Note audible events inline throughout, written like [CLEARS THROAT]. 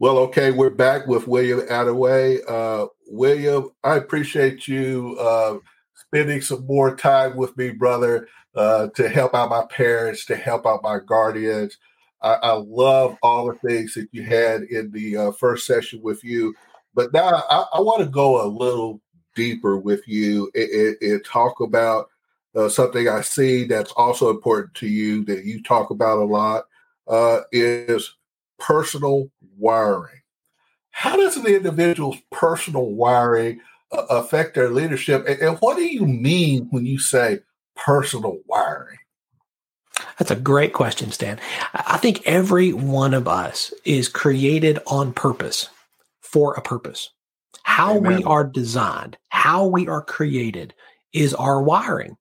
Well, okay, we're back with William Attaway. Uh, William, I appreciate you uh, spending some more time with me, brother, uh, to help out my parents, to help out my guardians. I, I love all the things that you had in the uh, first session with you, but now I, I want to go a little deeper with you and, and, talk about uh, something I see that's also important to you that you talk about a lot uh, is personal wiring. How does an individual's personal wiring uh, affect their leadership? And, and what do you mean when you say personal wiring? That's a great question, Stan. I think every one of us is created on purpose for a purpose. How Amen. we are designed, how we are created is our wiring.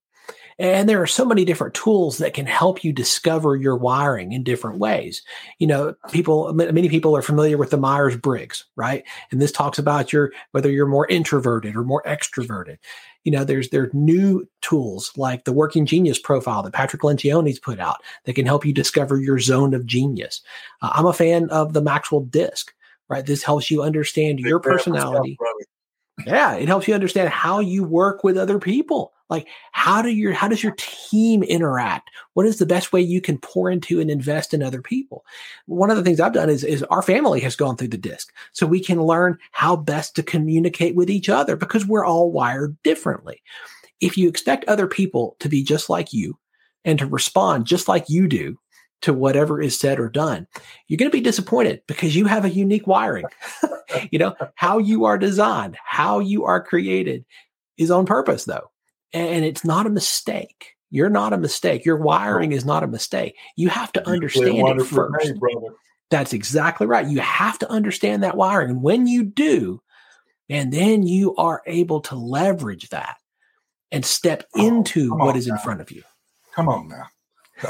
And there are so many different tools that can help you discover your wiring in different ways. You know, people, many people are familiar with the Myers Briggs, right? And this talks about your, whether you're more introverted or more extroverted. You know, there's, there are new tools like the working genius profile that Patrick Lencioni's put out that can help you discover your zone of genius. Uh, I'm a fan of the Maxwell disc, right? This helps you understand your personality. Yeah, it helps you understand how you work with other people like how do your how does your team interact? What is the best way you can pour into and invest in other people? One of the things i've done is, is our family has gone through the disc so we can learn how best to communicate with each other because we're all wired differently. If you expect other people to be just like you and to respond just like you do to whatever is said or done you're going to be disappointed because you have a unique wiring. [LAUGHS] You know how you are designed how you are created is on purpose though and it's not a mistake. You're not a mistake. Your wiring is not a mistake. You have to understand it first. That's exactly right. You have to understand that wiring. And when you do, and then you are able to leverage that and step oh, into what is now. in front of you. Come on now. [LAUGHS]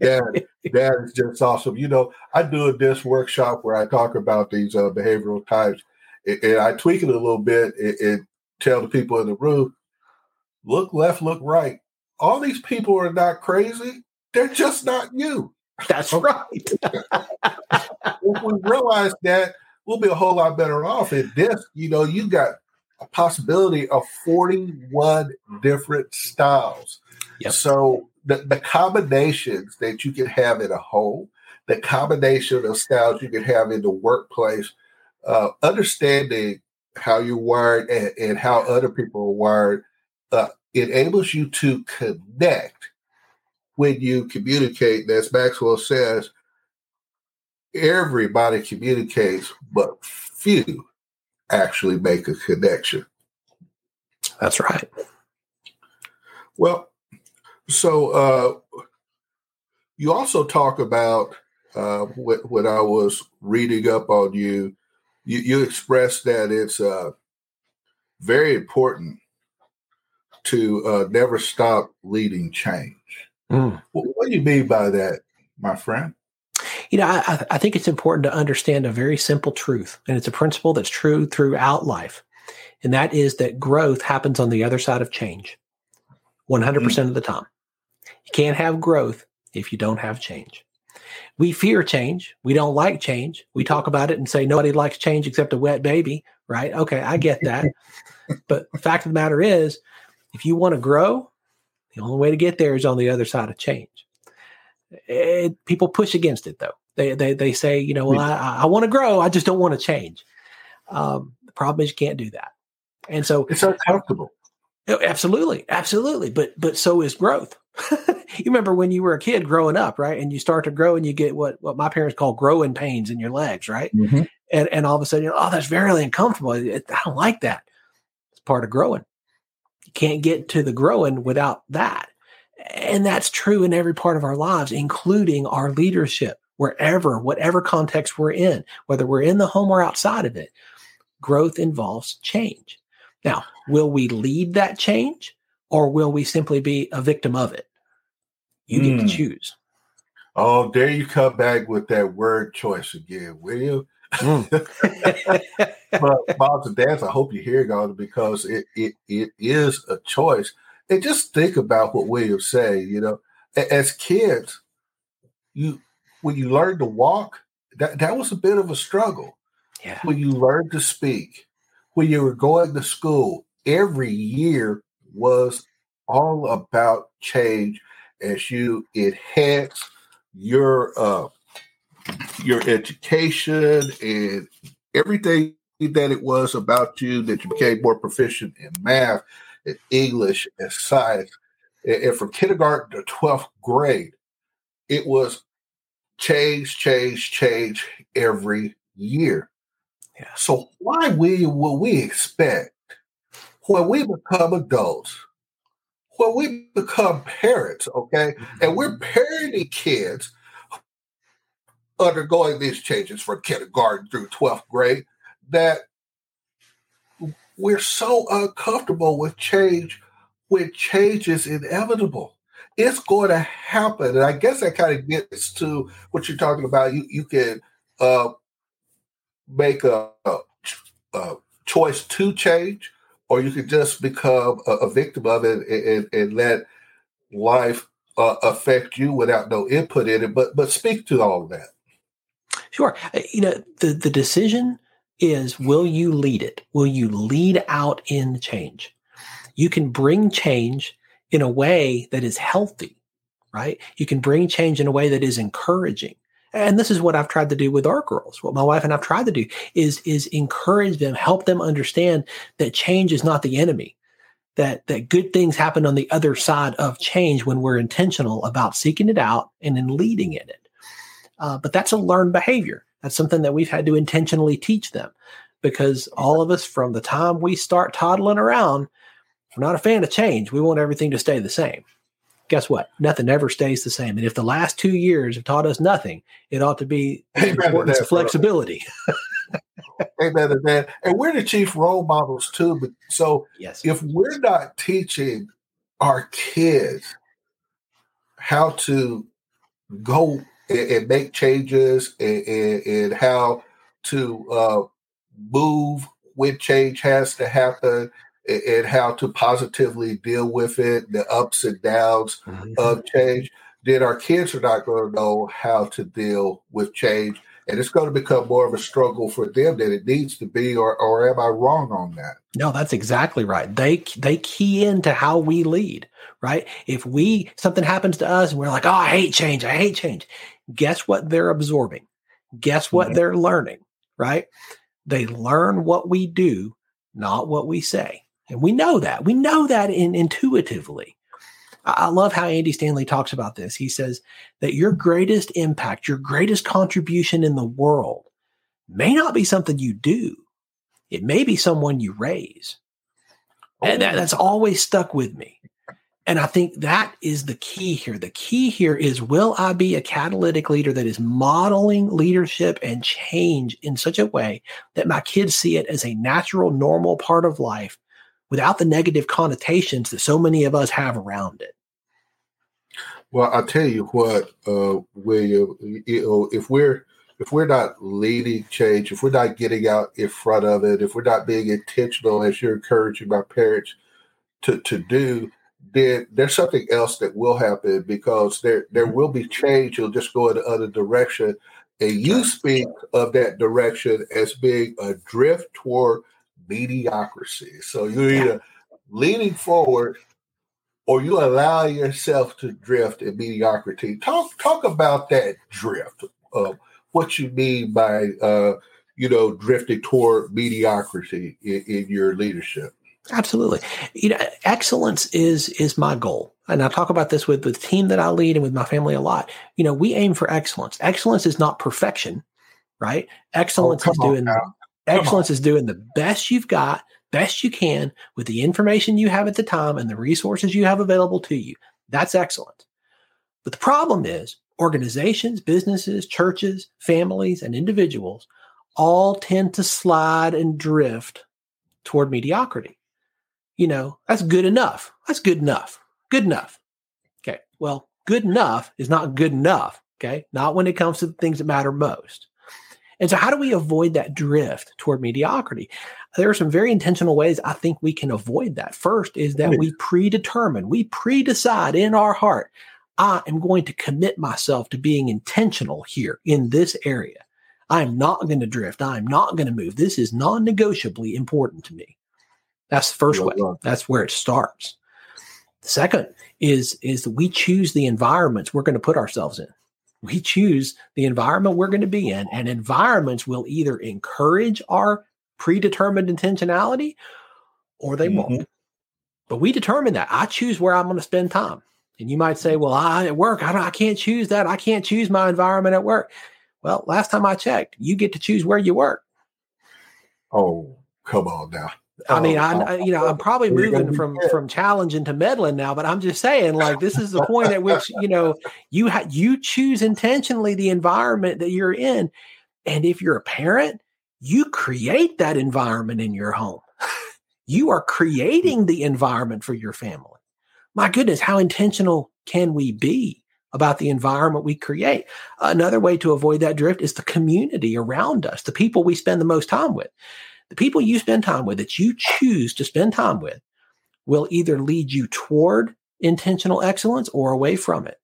that [LAUGHS] that is just awesome. You know, I do a this workshop where I talk about these uh, behavioral types, and, and, I tweak it a little bit and, and, tell the people in the room, look left, look right. All these people are not crazy. They're just not you. That's [LAUGHS] right. if we realize that, we'll be a whole lot better off. At this, you know, you got a possibility of 41 different styles. Yep. So the, the combinations that you can have in a home, the combination of styles you can have in the workplace, uh, understanding how you're wired and, and, how other people are wired uh, enables you to connect when you communicate. As Maxwell says, everybody communicates, but few actually make a connection. That's right. Well, so uh, you also talk about uh, when I was reading up on you, you, you expressed that it's uh, very important to uh, never stop leading change. Mm. What do you mean by that, my friend? You know, I, I think it's important to understand a very simple truth, and it's a principle that's true throughout life, and that is that growth happens on the other side of change, 100% mm. of the time. You can't have growth if you don't have change. We fear change. We don't like change. We talk about it and say nobody likes change except a wet baby, right? Okay, I get that. [LAUGHS] but the fact of the matter is, if you want to grow, the only way to get there is on the other side of change. It, people push against it though. They they they say, you know, well, I, I want to grow, I just don't want to change. Um, the problem is you can't do that, and so it's uncomfortable. Oh, absolutely, absolutely. But but so is growth. [LAUGHS] you remember when you were a kid growing up, right? And you start to grow and you get what what my parents call growing pains in your legs, right? Mm-hmm. And and all of a sudden, you know, oh, that's very uncomfortable. I don't like that. It's part of growing. You can't get to the growing without that. And that's true in every part of our lives, including our leadership, wherever, whatever context we're in, whether we're in the home or outside of it. Growth involves change. Now, will we lead that change or will we simply be a victim of it? You get mm. to hmm. choose. Oh, there you come back with that word choice again, will you? Mm. [LAUGHS] [LAUGHS] but moms and dads, I hope you hear all because it, it it is a choice. And just think about what William say. You know, as kids, you when you learn to walk, that that was a bit of a struggle. Yeah. When you learned to speak, when you were going to school, every year was all about change as you enhance your uh, your education and everything that it was about you that you became more proficient in math and English and science. And from kindergarten to 12th grade, it was change, change, change every year. Yeah. So why we will we expect when we become adults, when we become parents, okay, and we're mm-hmm. parenting kids undergoing these changes from kindergarten through 12th grade, that we're so uncomfortable with change when change is inevitable. It's going to happen. And I guess that kind of gets to what you're talking about. You you can uh, make a, a, a choice to change, or you can just become a, a victim of it and, and, and let life uh, affect you without no input in it. But but speak to all of that. Sure, uh, you know the the decision is will you lead it? Will you lead out in change? You can bring change in a way that is healthy, right? You can bring change in a way that is encouraging. And this is what I've tried to do with our girls. What my wife and I've tried to do is, is encourage them, help them understand that change is not the enemy. That, that good things happen on the other side of change when we're intentional about seeking it out and then leading in it. Uh, but that's a learned behavior. That's something that we've had to intentionally teach them because all of us, from the time we start toddling around, we're not a fan of change. We want everything to stay the same guess what? Nothing ever stays the same. And if the last two years have taught us nothing, it ought to be the importance of flexibility. [LAUGHS] Amen to that. And we're the chief role models too. But so yes. if we're not teaching our kids how to go and, and make changes and, and, and how to uh, move when change has to happen and how to positively deal with it, the ups and downs mm-hmm. of change, then our kids are not going to know how to deal with change. And it's going to become more of a struggle for them than it needs to be, or, or am I wrong on that? No, that's exactly right. They they key into how we lead, right? If we something happens to us and we're like, oh, I hate change, I hate change. Guess what they're absorbing? Guess what mm-hmm. they're learning, right? They learn what we do, not what we say. And we know that. We know that in, intuitively. I love how Andy Stanley talks about this. He says that your greatest impact, your greatest contribution in the world may not be something you do. It may be someone you raise. And that, that's always stuck with me. And I think that is the key here. The key here is will I be a catalytic leader that is modeling leadership and change in such a way that my kids see it as a natural, normal part of life without the negative connotations that so many of us have around it. Well, I'll tell you what, uh, William, you know, if we're if we're not leading change, if we're not getting out in front of it, if we're not being intentional as you're encouraging my parents to, to do, then there's something else that will happen because there there will be change. You'll just go in the other direction. And you speak of that direction as being a drift toward mediocrity. So you're either leaning forward or you allow yourself to drift in mediocrity. Talk talk about that drift. Uh, what you mean by uh, you know drifting toward mediocrity in, in your leadership. Absolutely. You know, excellence is is my goal. And I talk about this with the team that I lead and with my family a lot. You know, we aim for excellence. Excellence is not perfection, right? Excellence oh, is doing excellence is doing the best you've got, best you can with the information you have at the time and the resources you have available to you. That's excellent. But the problem is organizations, businesses, churches, families, and individuals all tend to slide and drift toward mediocrity you know, that's good enough. That's good enough. Good enough. Okay. Well, good enough is not good enough. Okay. Not when it comes to the things that matter most. And so, how do we avoid that drift toward mediocrity? There are some very intentional ways I think we can avoid that. First is that we predetermine, we predecide in our heart, I am going to commit myself to being intentional here in this area. I am not going to drift. I am not going to move. This is non negotiably important to me. That's the first way. That's where it starts. The second is is we choose the environments we're going to put ourselves in. We choose the environment we're going to be in, and environments will either encourage our predetermined intentionality or they mm-hmm. won't. But we determine that. I choose where I'm going to spend time. And you might say, "Well, I at work, I, I can't choose that. I can't choose my environment at work." Well, last time I checked, you get to choose where you work. Oh, come on now. I mean, I, I you know I'm probably moving from from challenging to meddling now, but I'm just saying like this is the point at which you know you ha- you choose intentionally the environment that you're in, and if you're a parent, you create that environment in your home. [LAUGHS] you are creating the environment for your family. My goodness, how intentional can we be about the environment we create? Another way to avoid that drift is the community around us, the people we spend the most time with the people you spend time with that you choose to spend time with will either lead you toward intentional excellence or away from it.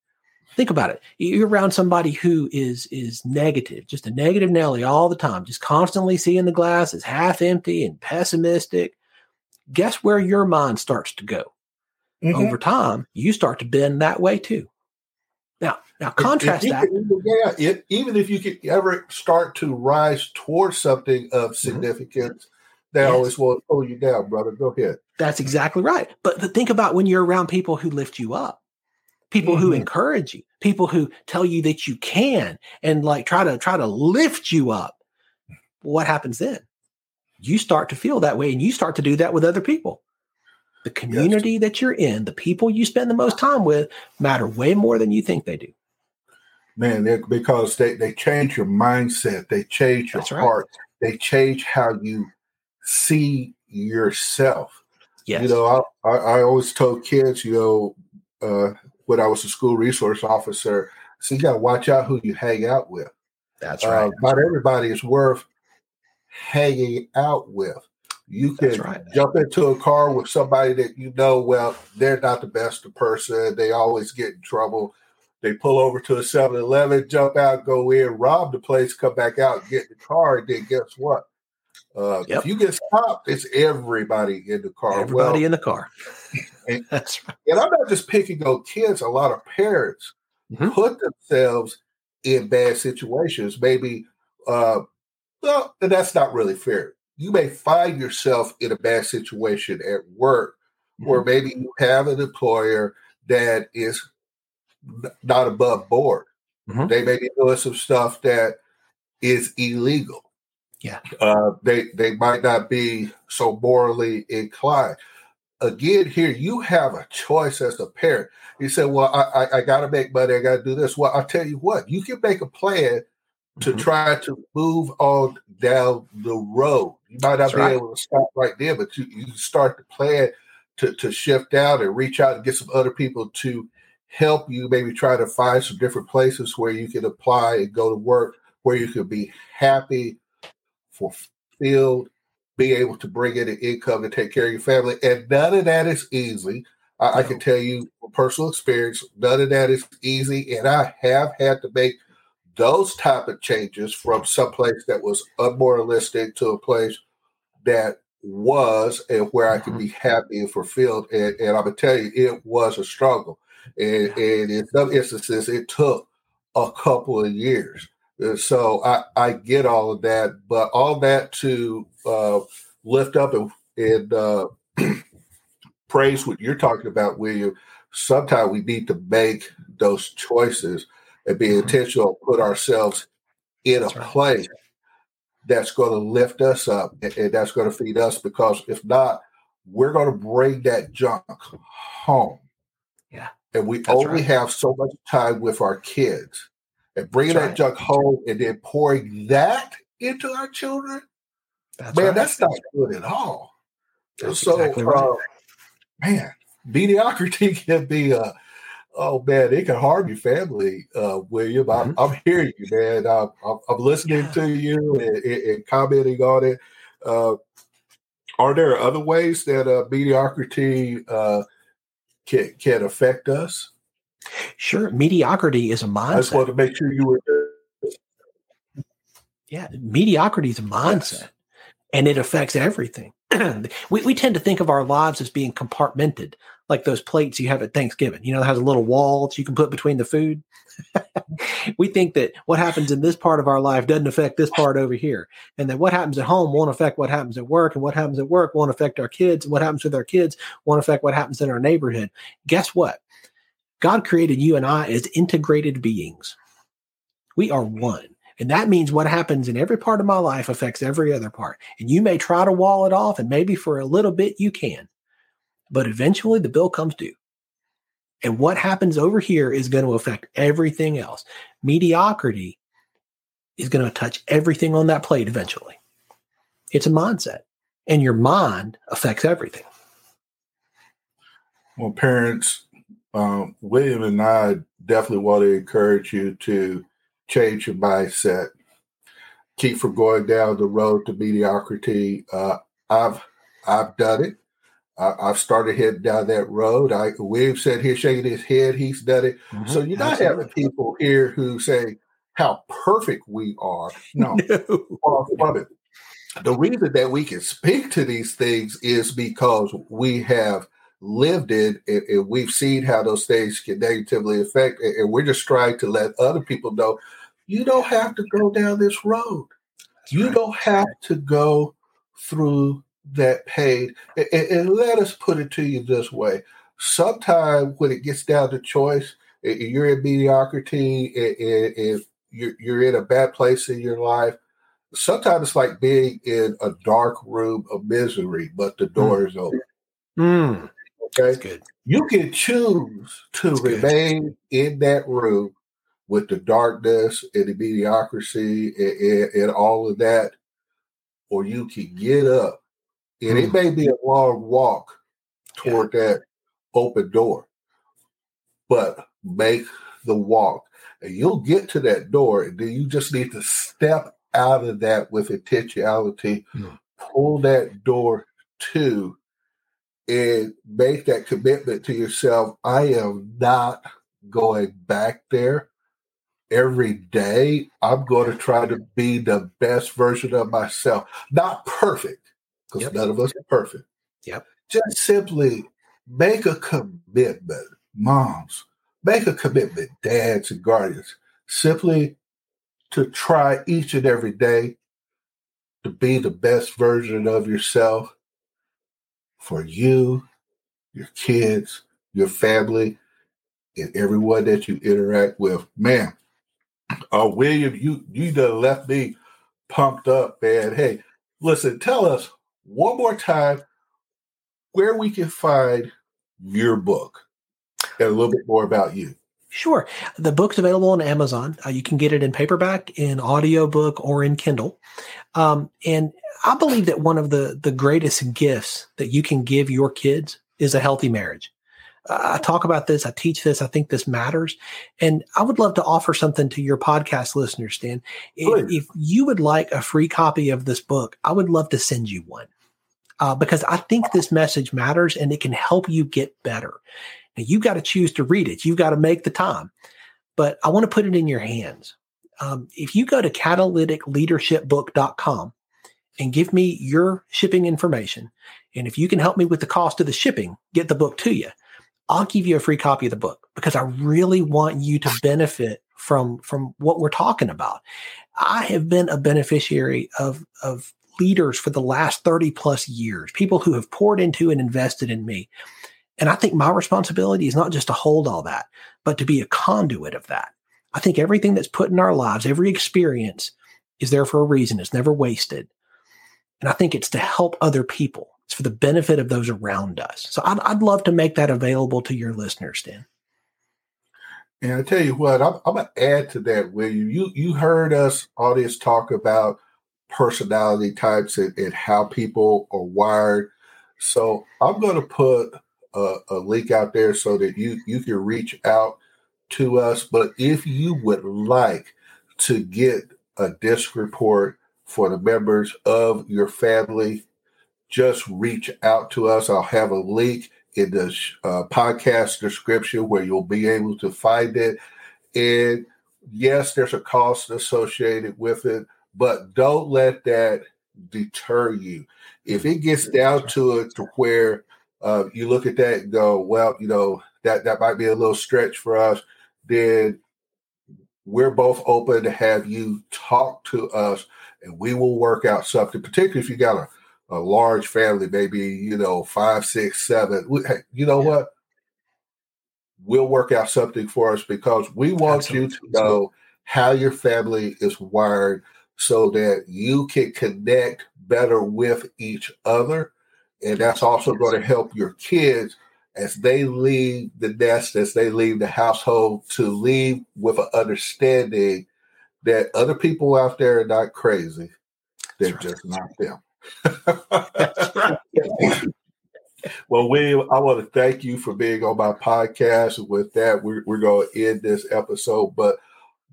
Think about it. You're around somebody who is is negative, just a negative Nelly all the time, just constantly seeing the glass as half empty and pessimistic. Guess where your mind starts to go? Mm-hmm. Over time, you start to bend that way too. Now, contrast that. yeah, it, even if you could ever start to rise towards something of mm-hmm. significance, mm-hmm. they yes. always will pull you down, brother. Go ahead. That's exactly right. But, but think about when you're around people who lift you up, people mm-hmm. who encourage you, people who tell you that you can and like try to try to lift you up. What happens then? You start to feel that way and you start to do that with other people. The community yes. that you're in, the people you spend the most time with, matter way more than you think they do. Man, because they, they change your mindset, they change your That's heart, right. they change how you see yourself. Yes. You know, I, I, I always told kids, you know, uh, when I was a school resource officer, so you got to watch out who you hang out with. That's right. Uh, not everybody is worth hanging out with. You can right. jump into a car with somebody that you know, well, they're not the best person. They always get in trouble. They pull over to a 7 Eleven, jump out, go in, rob the place, come back out, get the car, and then guess what? Uh, yep. If you get stopped, it's everybody in the car. Everybody well, in the car. [LAUGHS] and, [LAUGHS] That's right. And I'm not just picking on kids. A lot of parents mm-hmm. put themselves in bad situations. Maybe, uh, well, that's not really fair you may find yourself in a bad situation at work mm-hmm. where maybe you have an employer that is not above board. Mm-hmm. They may be doing some stuff that is illegal. Yeah. Uh, they they might not be so morally inclined. Again, here you have a choice as a parent. You say, "Well, I, I, I got to make money. I got to do this." Well, I'll tell you what. You can make a plan to mm-hmm. try to move on down the road. You might not That's be right. able to stop right there, but you, you start to plan to, to shift out and reach out and get some other people to help you maybe try to find some different places where you can apply and go to work where you can be happy, fulfilled, be able to bring in an income and take care of your family. And none of that is easy. I. I can tell you from personal experience, none of that is easy. And I have had to make those type of changes from some place that was unmoralistic to a place that was and where I could be mm-hmm. happy and fulfilled. And, and I'm gonna tell you, it was a struggle. And, and in some instances, it took a couple of years. Uh, so I, I get all of that, but all that to uh, lift up and, and uh, [CLEARS THROAT] praise what you're talking about, William. Sometimes we need to make those choices and be mm-hmm. intentional, put ourselves in a place that's going to lift us up and, and that's going to feed us. Because if not, we're going to bring that junk home. And we only right. have so much time with our kids. And bringing that's that right. junk home and then pouring that into our children, that's man, right. that's not good at all. That's so, exactly uh, man, mediocrity [LAUGHS] can be a oh man, it can harm your family, uh, William. I'm, mm-hmm. I'm hearing you, man. I'm, I'm, I'm listening yeah. to you and, and, commenting on it. Uh, are there other ways that uh, mediocrity uh, can can affect us? Sure, mediocrity is a mindset. I just want to make sure you were. Yeah, mediocrity is a mindset, yes. and it affects everything. [CLEARS THROAT] we, we tend to think of our lives as being compartmented, like those plates you have at Thanksgiving. You know, that has a little wall that you can put between the food. [LAUGHS] [LAUGHS] we think that what happens in this part of our life doesn't affect this part over here, and that what happens at home won't affect what happens at work, and what happens at work won't affect our kids, and what happens with our kids won't affect what happens in our neighborhood. Guess what? God created you and I as integrated beings. We are one. And that means what happens in every part of my life affects every other part. And you may try to wall it off, and maybe for a little bit you can, but eventually the bill comes due. And what happens over here is going to affect everything else. Mediocrity is going to touch everything on that plate eventually. It's a mindset, and your mind affects everything. Well, parents, um, William and I definitely want to encourage you to change your mindset. Keep from going down the road to mediocrity. Uh, I've I've done it. I, have started heading down that road. I William said he's shaking his head. He's done it. Mm-hmm. So you're not Absolutely. having people here who say how perfect we are. No, [LAUGHS] no. from it. The reason that we can speak to these things is because we have lived it and, we've seen how those things can negatively affect and, and, we're just trying to let other people know you don't have to go down this road That's you right. don't have to go through that paid. and, and, let us put it to you this way sometimes when it gets down to choice you're in mediocrity and, and you're, you're in a bad place in your life sometimes it's like being in a dark room of misery but the door mm. is open mm. Okay. good. You can choose to That's remain good. in that room with the darkness and the mediocrity and, and, and, all of that, or you can get up. And it may be a long walk toward yeah. that open door, but make the walk. And you'll get to that door, and then you just need to step out of that with intentionality, mm. pull that door to and make that commitment to yourself. I am not going back there every day. I'm going to try to be the best version of myself. Not perfect, because yep. none of us are perfect. Yep. Just simply make a commitment, moms. Make a commitment, dads and guardians. Simply to try each and every day to be the best version of yourself for you, your kids, your family, and everyone that you interact with. Man, uh, William, you you done left me pumped up, man. Hey, listen, tell us one more time where we can find your book and a little bit more about you. Sure. The book's available on Amazon. Uh, you can get it in paperback, in audiobook, or in Kindle. Um, and I believe that one of the the greatest gifts that you can give your kids is a healthy marriage. I talk about this, I teach this, I think this matters. And I would love to offer something to your podcast listeners, Stan. If, if, you would like a free copy of this book, I would love to send you one uh, because I think this message matters and it can help you get better. Now, you've got to choose to read it, you've got to make the time, but I want to put it in your hands. Um, if you go to catalyticleadershipbook.com, and give me your shipping information. And if you can help me with the cost of the shipping, get the book to you. I'll give you a free copy of the book because I really want you to benefit from from what we're talking about. I have been a beneficiary of of leaders for the last 30 plus years, people who have poured into and invested in me. And I think my responsibility is not just to hold all that, but to be a conduit of that. I think everything that's put in our lives, every experience is there for a reason. It's never wasted. And I think it's to help other people. It's for the benefit of those around us. So I'd, I'd love to make that available to your listeners, Stan. And I tell you what, I'm, I'm going to add to that, William. You you heard us audience talk about personality types and, and how people are wired. So I'm going to put a, a, link out there so that you you can reach out to us. But if you would like to get a disc report for the members of your family, just reach out to us. I'll have a link in the uh, podcast description where you'll be able to find it. And yes, there's a cost associated with it, but don't let that deter you. If it gets down to it to where uh, you look at that and go, well, you know, that that might be a little stretch for us, then we're both open to have you talk to us and we will work out something, particularly if you got a, a large family, maybe, you know, five, six, seven. You know yeah. what? We'll work out something for us because we want Absolutely. you to know how your family is wired so that you can connect better with each other. And that's also going to help your kids as they leave the nest, as they leave the household, to leave with an understanding that other people out there are not crazy. They're right. just not them. [LAUGHS] well, William, I want to thank you for being on my podcast. With that, we're, we're going to end this episode. But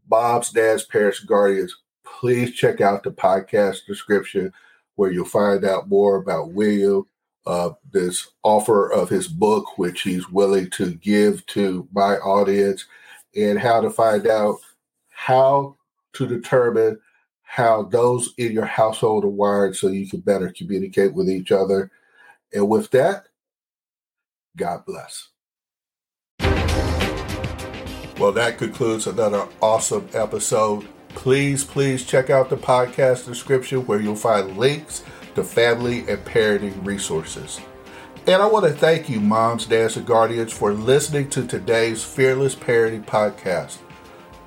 Bob's Dads, Parents, Guardians, please check out the podcast description where you'll find out more about William, uh, this offer of his book, which he's willing to give to my audience, and how to find out how to determine how those in your household are wired so you can better communicate with each other. And with that, God bless. Well, that concludes another awesome episode. Please, please check out the podcast description where you'll find links to family and parenting resources. And I want to thank you, moms, dads, and guardians, for listening to today's Fearless Parenting Podcast.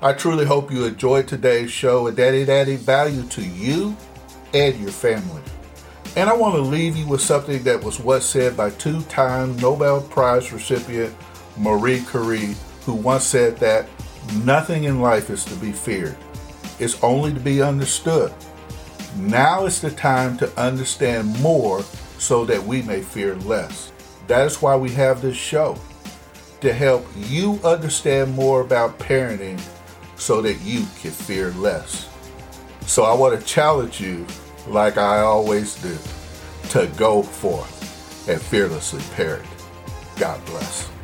I truly hope you enjoyed today's show and that it added value to you and your family. And I want to leave you with something that was once said by two time Nobel Prize recipient Marie Curie, who once said that nothing in life is to be feared, it's only to be understood. Now is the time to understand more so that we may fear less. That is why we have this show to help you understand more about parenting so that you can fear less. So I want to challenge you, like I always do, to go forth and fearlessly parent. God bless.